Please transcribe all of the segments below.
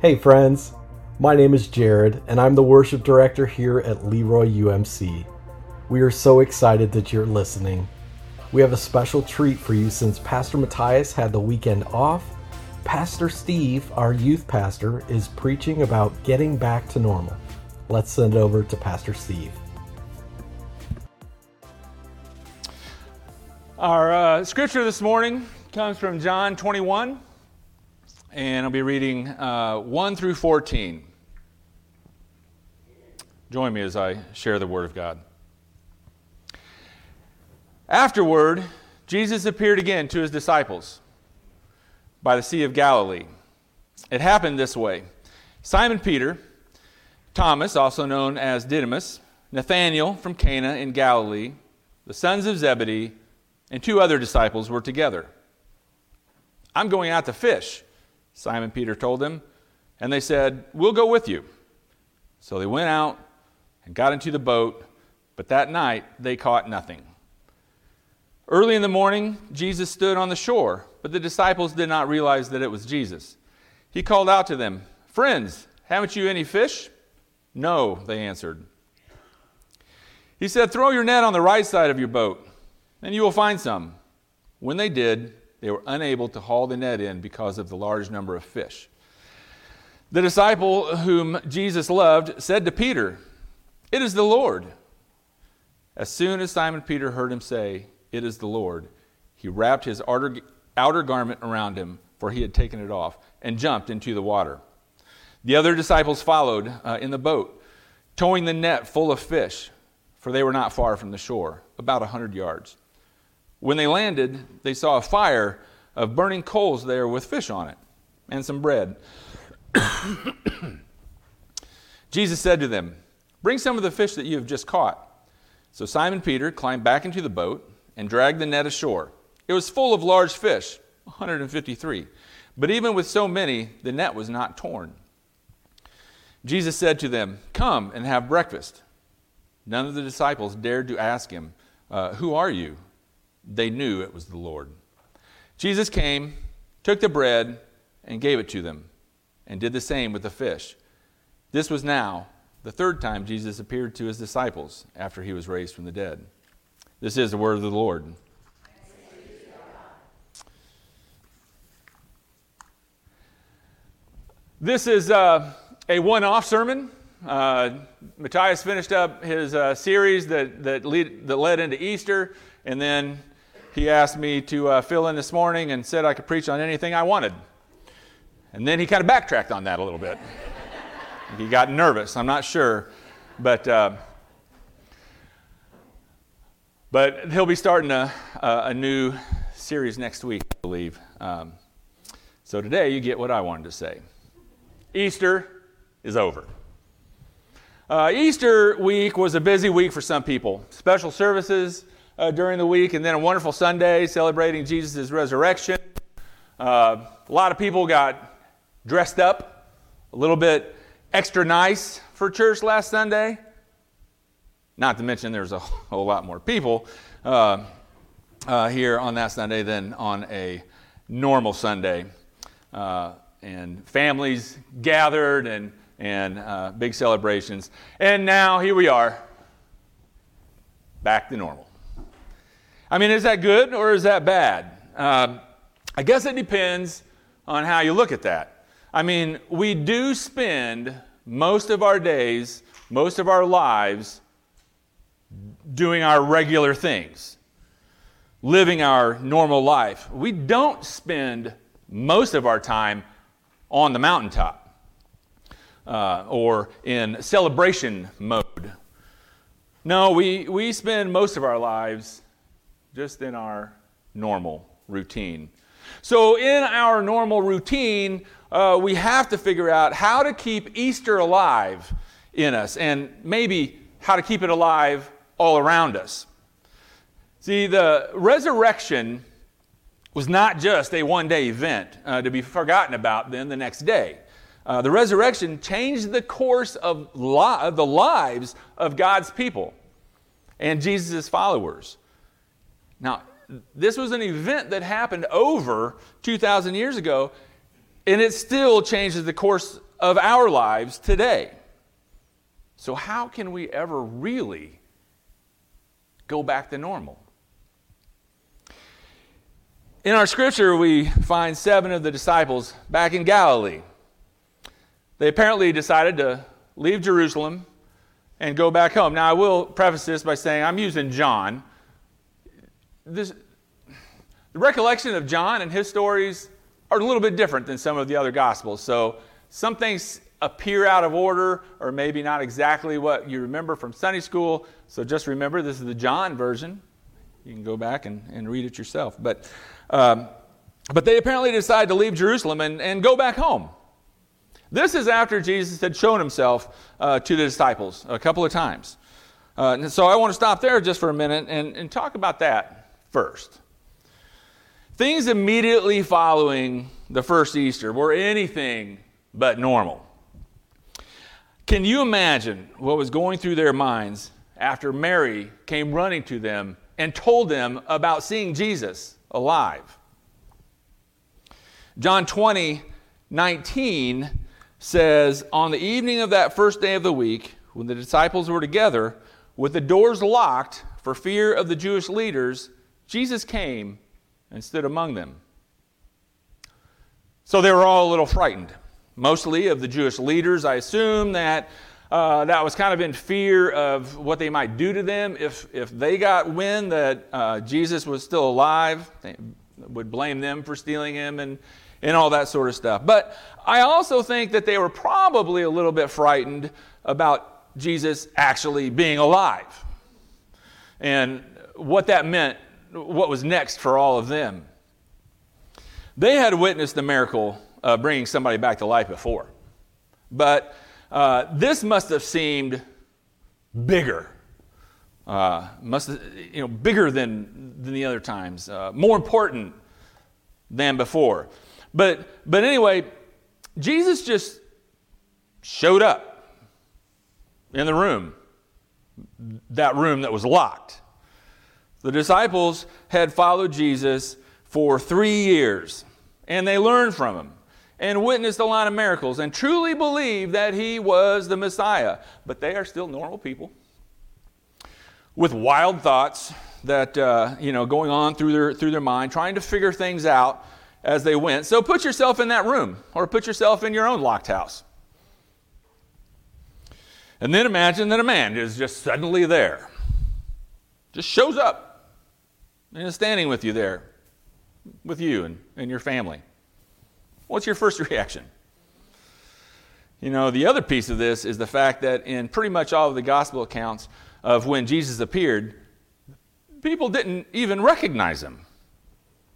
Hey, friends. My name is Jared, and I'm the worship director here at Leroy UMC. We are so excited that you're listening. We have a special treat for you since Pastor Matthias had the weekend off. Pastor Steve, our youth pastor, is preaching about getting back to normal. Let's send it over to Pastor Steve. Our uh, scripture this morning comes from John 21, and I'll be reading uh, 1 through 14. Join me as I share the Word of God. Afterward, Jesus appeared again to his disciples by the Sea of Galilee. It happened this way Simon Peter, Thomas, also known as Didymus, Nathanael from Cana in Galilee, the sons of Zebedee, and two other disciples were together. I'm going out to fish, Simon Peter told them, and they said, We'll go with you. So they went out and got into the boat, but that night they caught nothing. Early in the morning, Jesus stood on the shore, but the disciples did not realize that it was Jesus. He called out to them, Friends, haven't you any fish? No, they answered. He said, Throw your net on the right side of your boat, and you will find some. When they did, they were unable to haul the net in because of the large number of fish. The disciple whom Jesus loved said to Peter, It is the Lord. As soon as Simon Peter heard him say, It is the Lord, he wrapped his outer, outer garment around him, for he had taken it off, and jumped into the water. The other disciples followed uh, in the boat, towing the net full of fish, for they were not far from the shore, about a hundred yards. When they landed, they saw a fire of burning coals there with fish on it, and some bread. Jesus said to them, Bring some of the fish that you have just caught. So Simon Peter climbed back into the boat and dragged the net ashore. It was full of large fish, 153. But even with so many, the net was not torn. Jesus said to them, Come and have breakfast. None of the disciples dared to ask him, uh, Who are you? They knew it was the Lord. Jesus came, took the bread, and gave it to them, and did the same with the fish. This was now the third time Jesus appeared to his disciples after he was raised from the dead. This is the word of the Lord. This is uh, a one off sermon. Uh, Matthias finished up his uh, series that, that, lead, that led into Easter, and then he asked me to uh, fill in this morning and said I could preach on anything I wanted. And then he kind of backtracked on that a little bit. he got nervous, I'm not sure. But, uh, but he'll be starting a, a, new series next week, I believe. Um, so today you get what I wanted to say. Easter is over. Uh, Easter week was a busy week for some people. Special services uh, during the week, and then a wonderful Sunday celebrating Jesus' resurrection. Uh, a lot of people got dressed up a little bit extra nice for church last Sunday. Not to mention there's a whole lot more people uh, uh, here on that Sunday than on a normal Sunday. Uh, and families gathered and, and uh, big celebrations. And now here we are, back to normal. I mean, is that good or is that bad? Uh, I guess it depends on how you look at that. I mean, we do spend most of our days, most of our lives, doing our regular things, living our normal life. We don't spend most of our time on the mountaintop uh, or in celebration mode. No, we, we spend most of our lives just in our normal routine. So, in our normal routine, uh, we have to figure out how to keep Easter alive in us and maybe how to keep it alive all around us. See, the resurrection was not just a one day event uh, to be forgotten about then the next day. Uh, the resurrection changed the course of, li- of the lives of God's people and Jesus' followers. Now, this was an event that happened over 2,000 years ago, and it still changes the course of our lives today. So, how can we ever really go back to normal? In our scripture, we find seven of the disciples back in Galilee. They apparently decided to leave Jerusalem and go back home. Now, I will preface this by saying I'm using John. This, the recollection of John and his stories are a little bit different than some of the other gospels. So, some things appear out of order or maybe not exactly what you remember from Sunday school. So, just remember this is the John version. You can go back and, and read it yourself. But, um, but they apparently decide to leave Jerusalem and, and go back home. This is after Jesus had shown himself uh, to the disciples a couple of times. Uh, so I want to stop there just for a minute and, and talk about that first. Things immediately following the first Easter were anything but normal. Can you imagine what was going through their minds after Mary came running to them and told them about seeing Jesus alive? John 20, 19 says, On the evening of that first day of the week, when the disciples were together, with the doors locked for fear of the Jewish leaders, Jesus came and stood among them. So they were all a little frightened, mostly of the Jewish leaders. I assume that uh, that was kind of in fear of what they might do to them if, if they got wind that uh, Jesus was still alive. They would blame them for stealing him and, and all that sort of stuff. But I also think that they were probably a little bit frightened about Jesus actually being alive and what that meant, what was next for all of them. They had witnessed the miracle of bringing somebody back to life before, but uh, this must have seemed bigger. Uh, must you know bigger than, than the other times, uh, more important than before. But, but anyway, Jesus just showed up in the room, that room that was locked. The disciples had followed Jesus for three years, and they learned from him and witnessed a lot of miracles and truly believed that he was the Messiah. But they are still normal people with wild thoughts that uh, you know going on through their through their mind, trying to figure things out as they went. So put yourself in that room or put yourself in your own locked house. And then imagine that a man is just suddenly there, just shows up and is standing with you there, with you and, and your family. What's your first reaction? You know, the other piece of this is the fact that in pretty much all of the gospel accounts of when Jesus appeared, people didn't even recognize him.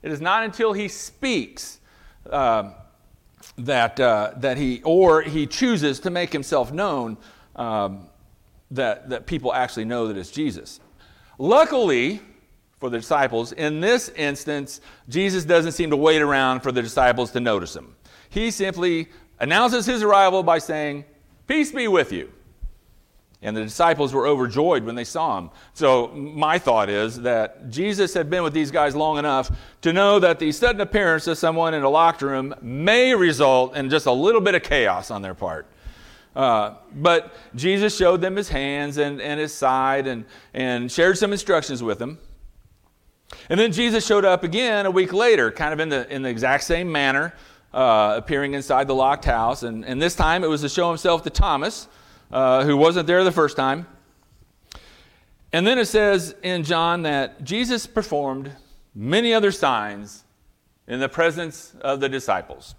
It is not until he speaks uh, that, uh, that he, or he chooses to make himself known, um, that, that people actually know that it's Jesus. Luckily for the disciples, in this instance, Jesus doesn't seem to wait around for the disciples to notice him. He simply announces his arrival by saying, Peace be with you. And the disciples were overjoyed when they saw him. So, my thought is that Jesus had been with these guys long enough to know that the sudden appearance of someone in a locked room may result in just a little bit of chaos on their part. Uh, but Jesus showed them his hands and, and his side and, and shared some instructions with them. And then Jesus showed up again a week later, kind of in the, in the exact same manner, uh, appearing inside the locked house. And, and this time it was to show himself to Thomas uh, who wasn't there the first time. And then it says in John that Jesus performed many other signs in the presence of the disciples.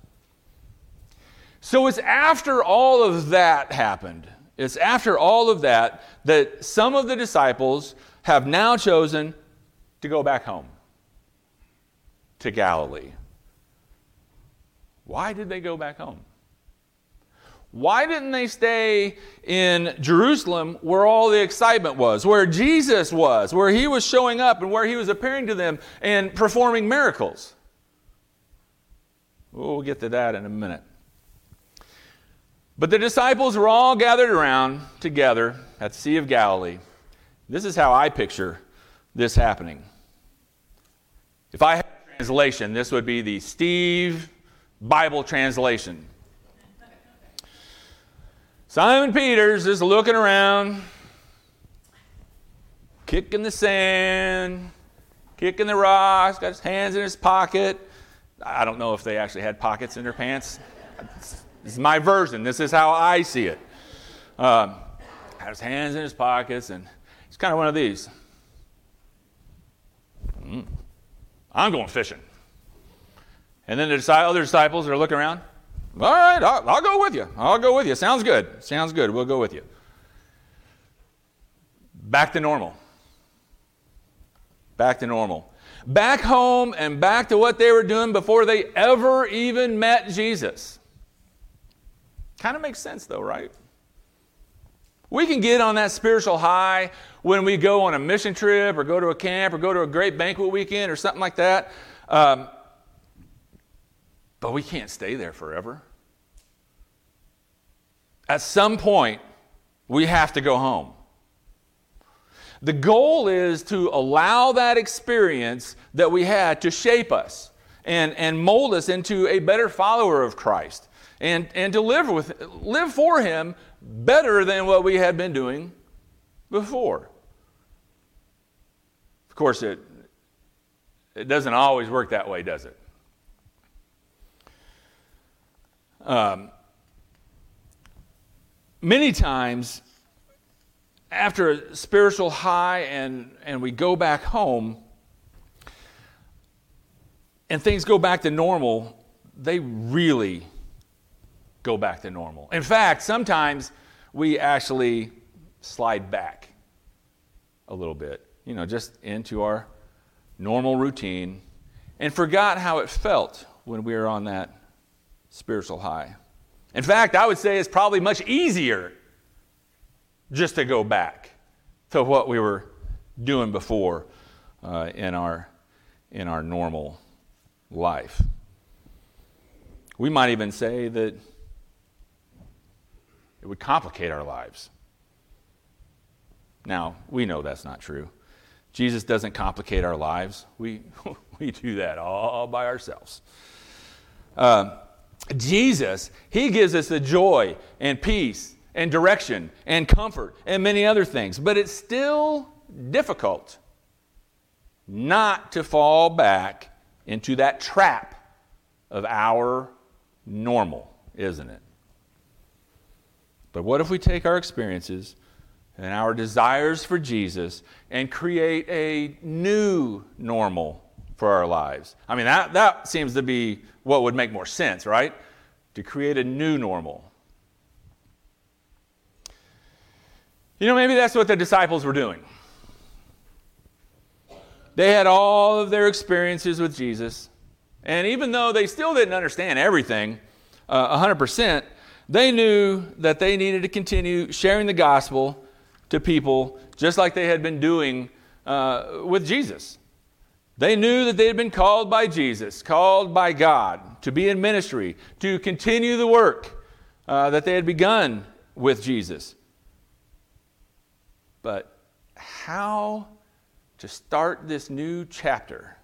So it's after all of that happened, it's after all of that that some of the disciples have now chosen to go back home to Galilee. Why did they go back home? Why didn't they stay in Jerusalem where all the excitement was, where Jesus was, where he was showing up and where he was appearing to them and performing miracles? We'll get to that in a minute. But the disciples were all gathered around together at the Sea of Galilee. This is how I picture this happening. If I had a translation, this would be the Steve Bible translation. Simon Peter's just looking around, kicking the sand, kicking the rocks, got his hands in his pocket. I don't know if they actually had pockets in their pants. This is my version. This is how I see it. Um, had his hands in his pockets, and he's kind of one of these. Mm, I'm going fishing. And then the other disciples are looking around. All right, I'll, I'll go with you. I'll go with you. Sounds good. Sounds good. We'll go with you. Back to normal. Back to normal. Back home and back to what they were doing before they ever even met Jesus. Kind of makes sense, though, right? We can get on that spiritual high when we go on a mission trip or go to a camp or go to a great banquet weekend or something like that. Um, but we can't stay there forever. At some point, we have to go home. The goal is to allow that experience that we had to shape us and, and mold us into a better follower of Christ and, and to live, with, live for Him better than what we had been doing before. Of course, it, it doesn't always work that way, does it? Um, many times, after a spiritual high and, and we go back home and things go back to normal, they really go back to normal. In fact, sometimes we actually slide back a little bit, you know, just into our normal routine and forgot how it felt when we were on that spiritual high. In fact, I would say it's probably much easier just to go back to what we were doing before uh, in, our, in our normal life. We might even say that it would complicate our lives. Now, we know that's not true. Jesus doesn't complicate our lives, we, we do that all by ourselves. Uh, Jesus, He gives us the joy and peace and direction and comfort and many other things. But it's still difficult not to fall back into that trap of our normal, isn't it? But what if we take our experiences and our desires for Jesus and create a new normal for our lives? I mean, that, that seems to be what would make more sense, right? To create a new normal. You know, maybe that's what the disciples were doing. They had all of their experiences with Jesus, and even though they still didn't understand everything uh, 100%, they knew that they needed to continue sharing the gospel to people just like they had been doing uh, with Jesus. They knew that they had been called by Jesus, called by God to be in ministry, to continue the work uh, that they had begun with Jesus. But how to start this new chapter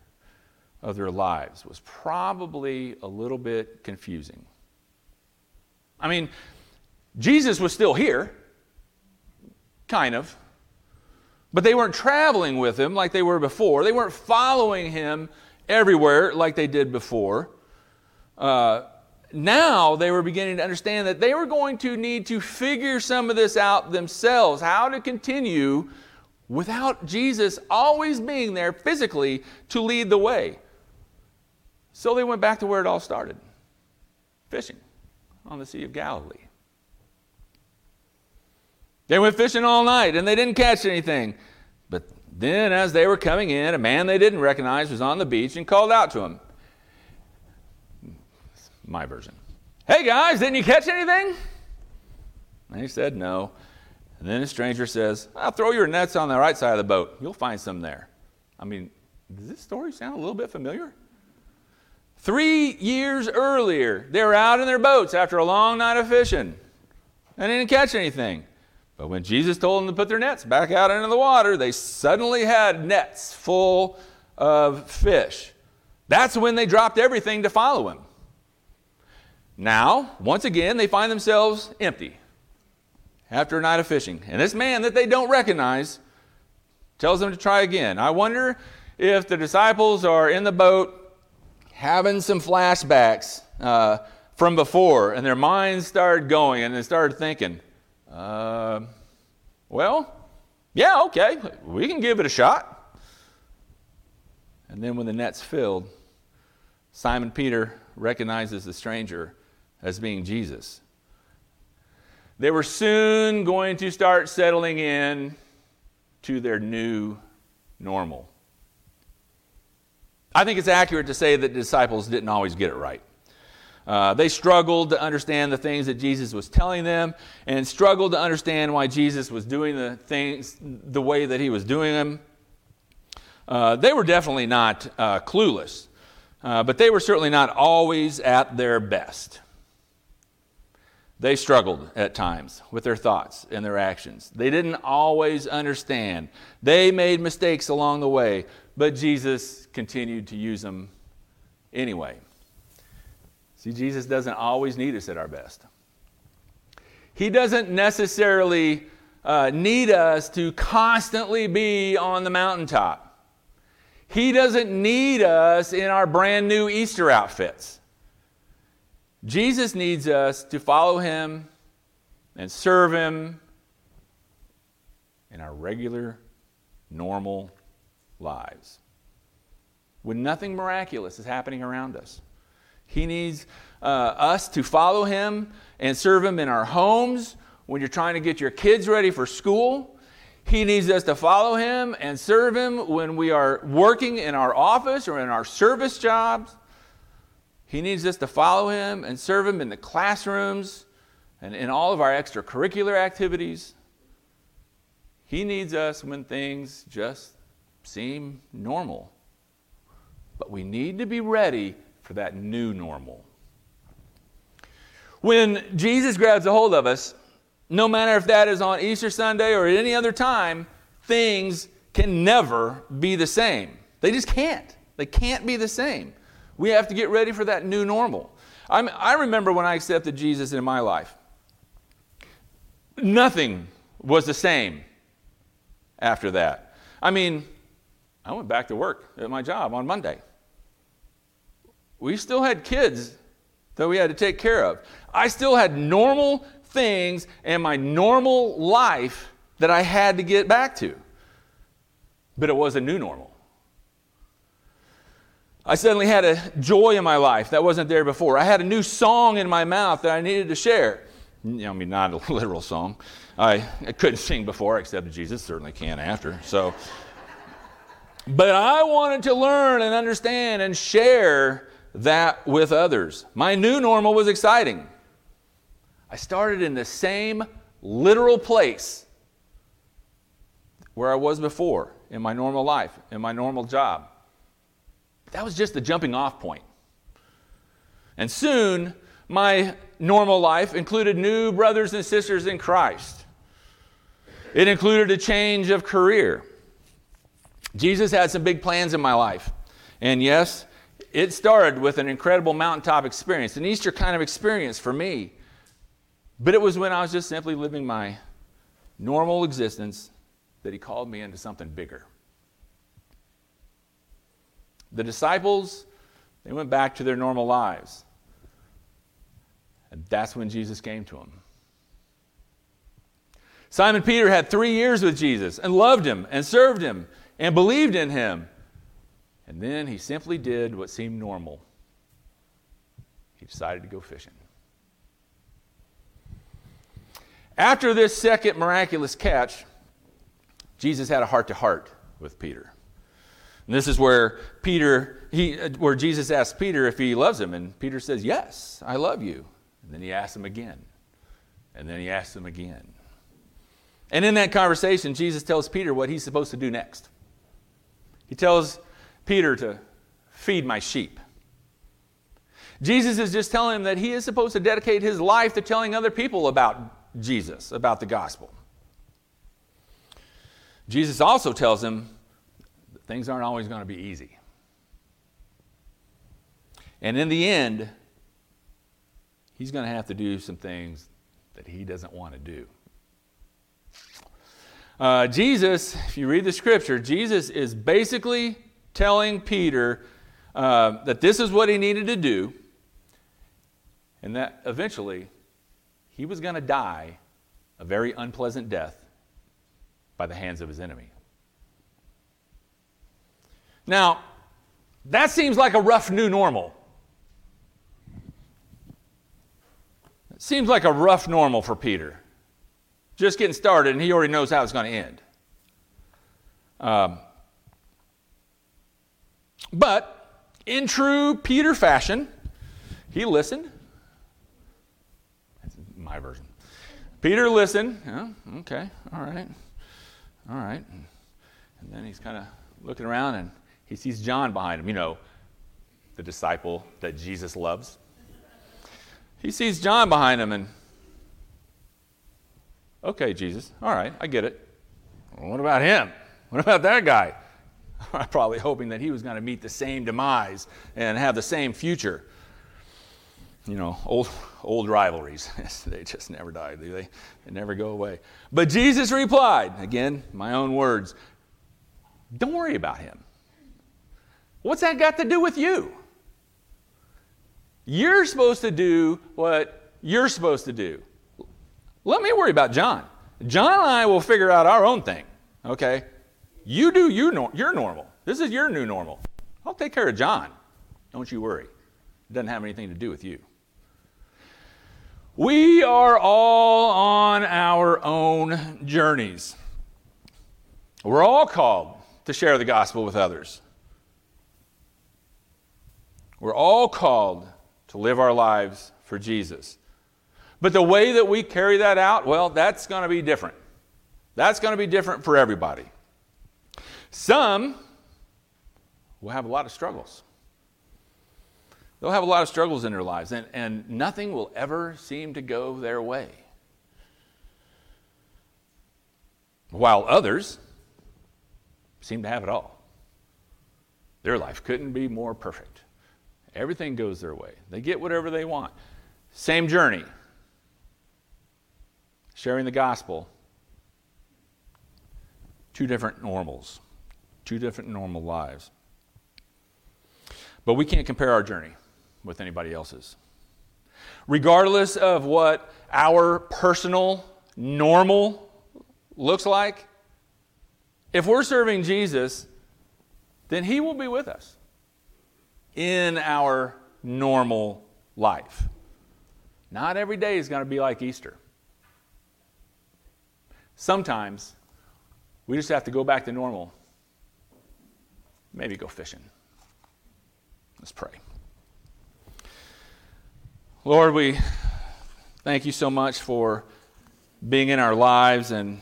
of their lives was probably a little bit confusing. I mean, Jesus was still here, kind of. But they weren't traveling with him like they were before. They weren't following him everywhere like they did before. Uh, now they were beginning to understand that they were going to need to figure some of this out themselves, how to continue without Jesus always being there physically to lead the way. So they went back to where it all started fishing on the Sea of Galilee. They went fishing all night and they didn't catch anything. But then, as they were coming in, a man they didn't recognize was on the beach and called out to them. My version. Hey guys, didn't you catch anything? And he said no. And then a stranger says, I'll throw your nets on the right side of the boat. You'll find some there. I mean, does this story sound a little bit familiar? Three years earlier, they were out in their boats after a long night of fishing and didn't catch anything. But when Jesus told them to put their nets back out into the water, they suddenly had nets full of fish. That's when they dropped everything to follow him. Now, once again, they find themselves empty. after a night of fishing. And this man that they don't recognize tells them to try again. I wonder if the disciples are in the boat having some flashbacks uh, from before, and their minds started going and they started thinking, uh, well, yeah, okay, we can give it a shot. And then when the net's filled, Simon Peter recognizes the stranger as being Jesus. They were soon going to start settling in to their new normal. I think it's accurate to say that the disciples didn't always get it right. Uh, they struggled to understand the things that Jesus was telling them and struggled to understand why Jesus was doing the things the way that he was doing them. Uh, they were definitely not uh, clueless, uh, but they were certainly not always at their best. They struggled at times with their thoughts and their actions. They didn't always understand. They made mistakes along the way, but Jesus continued to use them anyway. See, Jesus doesn't always need us at our best. He doesn't necessarily uh, need us to constantly be on the mountaintop. He doesn't need us in our brand new Easter outfits. Jesus needs us to follow him and serve him in our regular, normal lives. When nothing miraculous is happening around us, he needs uh, us to follow him and serve him in our homes when you're trying to get your kids ready for school. He needs us to follow him and serve him when we are working in our office or in our service jobs. He needs us to follow him and serve him in the classrooms and in all of our extracurricular activities. He needs us when things just seem normal. But we need to be ready for that new normal. When Jesus grabs a hold of us, no matter if that is on Easter Sunday or at any other time, things can never be the same. They just can't. They can't be the same. We have to get ready for that new normal. I'm, i remember when I accepted Jesus in my life, nothing was the same after that. I mean, I went back to work at my job on Monday. We still had kids that we had to take care of. I still had normal things and my normal life that I had to get back to. But it was a new normal. I suddenly had a joy in my life that wasn't there before. I had a new song in my mouth that I needed to share. I mean, not a literal song. I, I couldn't sing before, accepted Jesus, certainly can after. So, but I wanted to learn and understand and share that with others. My new normal was exciting. I started in the same literal place where I was before in my normal life, in my normal job. That was just the jumping off point. And soon, my normal life included new brothers and sisters in Christ. It included a change of career. Jesus had some big plans in my life. And yes, it started with an incredible mountaintop experience, an Easter kind of experience for me. But it was when I was just simply living my normal existence that he called me into something bigger. The disciples, they went back to their normal lives. And that's when Jesus came to them. Simon Peter had three years with Jesus and loved him and served him and believed in him. And then he simply did what seemed normal. He decided to go fishing. After this second miraculous catch, Jesus had a heart to heart with Peter. And this is where Peter, he, where Jesus asks Peter if he loves him, and Peter says, "Yes, I love you." And then he asks him again, and then he asks him again. And in that conversation, Jesus tells Peter what he's supposed to do next. He tells Peter to feed my sheep. Jesus is just telling him that he is supposed to dedicate his life to telling other people about Jesus, about the gospel. Jesus also tells him things aren't always going to be easy. And in the end, he's going to have to do some things that he doesn't want to do. Uh, Jesus, if you read the scripture, Jesus is basically telling Peter uh, that this is what he needed to do, and that eventually he was going to die a very unpleasant death by the hands of his enemy. Now, that seems like a rough new normal. It seems like a rough normal for Peter. Just getting started, and he already knows how it's going to end. Um, but in true Peter fashion, he listened. That's my version. Peter listened. Okay, all right, all right. And then he's kind of looking around and he sees John behind him, you know, the disciple that Jesus loves. He sees John behind him and, okay, Jesus, all right, I get it. Well, what about him? What about that guy? I'm probably hoping that he was going to meet the same demise and have the same future. You know, old, old rivalries. they just never die, do they? They never go away. But Jesus replied, again, my own words, don't worry about him. What's that got to do with you? You're supposed to do what you're supposed to do. Let me worry about John. John and I will figure out our own thing, okay? You do you your normal. This is your new normal. I'll take care of John. Don't you worry. It doesn't have anything to do with you. We are all on our own journeys. We're all called to share the gospel with others. We're all called to live our lives for Jesus. But the way that we carry that out, well, that's going to be different. That's going to be different for everybody. Some will have a lot of struggles. They'll have a lot of struggles in their lives, and, and nothing will ever seem to go their way. While others seem to have it all. Their life couldn't be more perfect. Everything goes their way. They get whatever they want. Same journey. Sharing the gospel. Two different normals, two different normal lives. But we can't compare our journey with anybody else's. Regardless of what our personal normal looks like, if we're serving Jesus, then He will be with us in our normal life. Not every day is going to be like Easter. Sometimes we just have to go back to normal. Maybe go fishing. Let's pray. Lord, we thank you so much for being in our lives and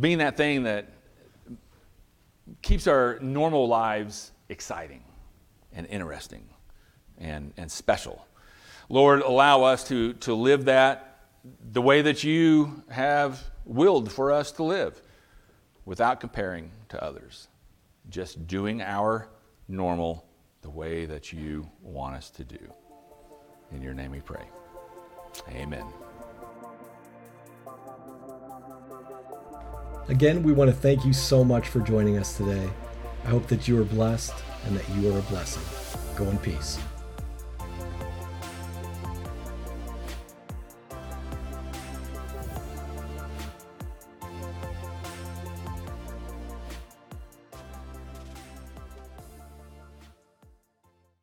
being that thing that keeps our normal lives exciting and interesting and, and special. Lord, allow us to, to live that the way that you have willed for us to live without comparing to others. Just doing our normal the way that you want us to do. In your name we pray. Amen. Again, we want to thank you so much for joining us today. I hope that you are blessed and that you are a blessing. Go in peace.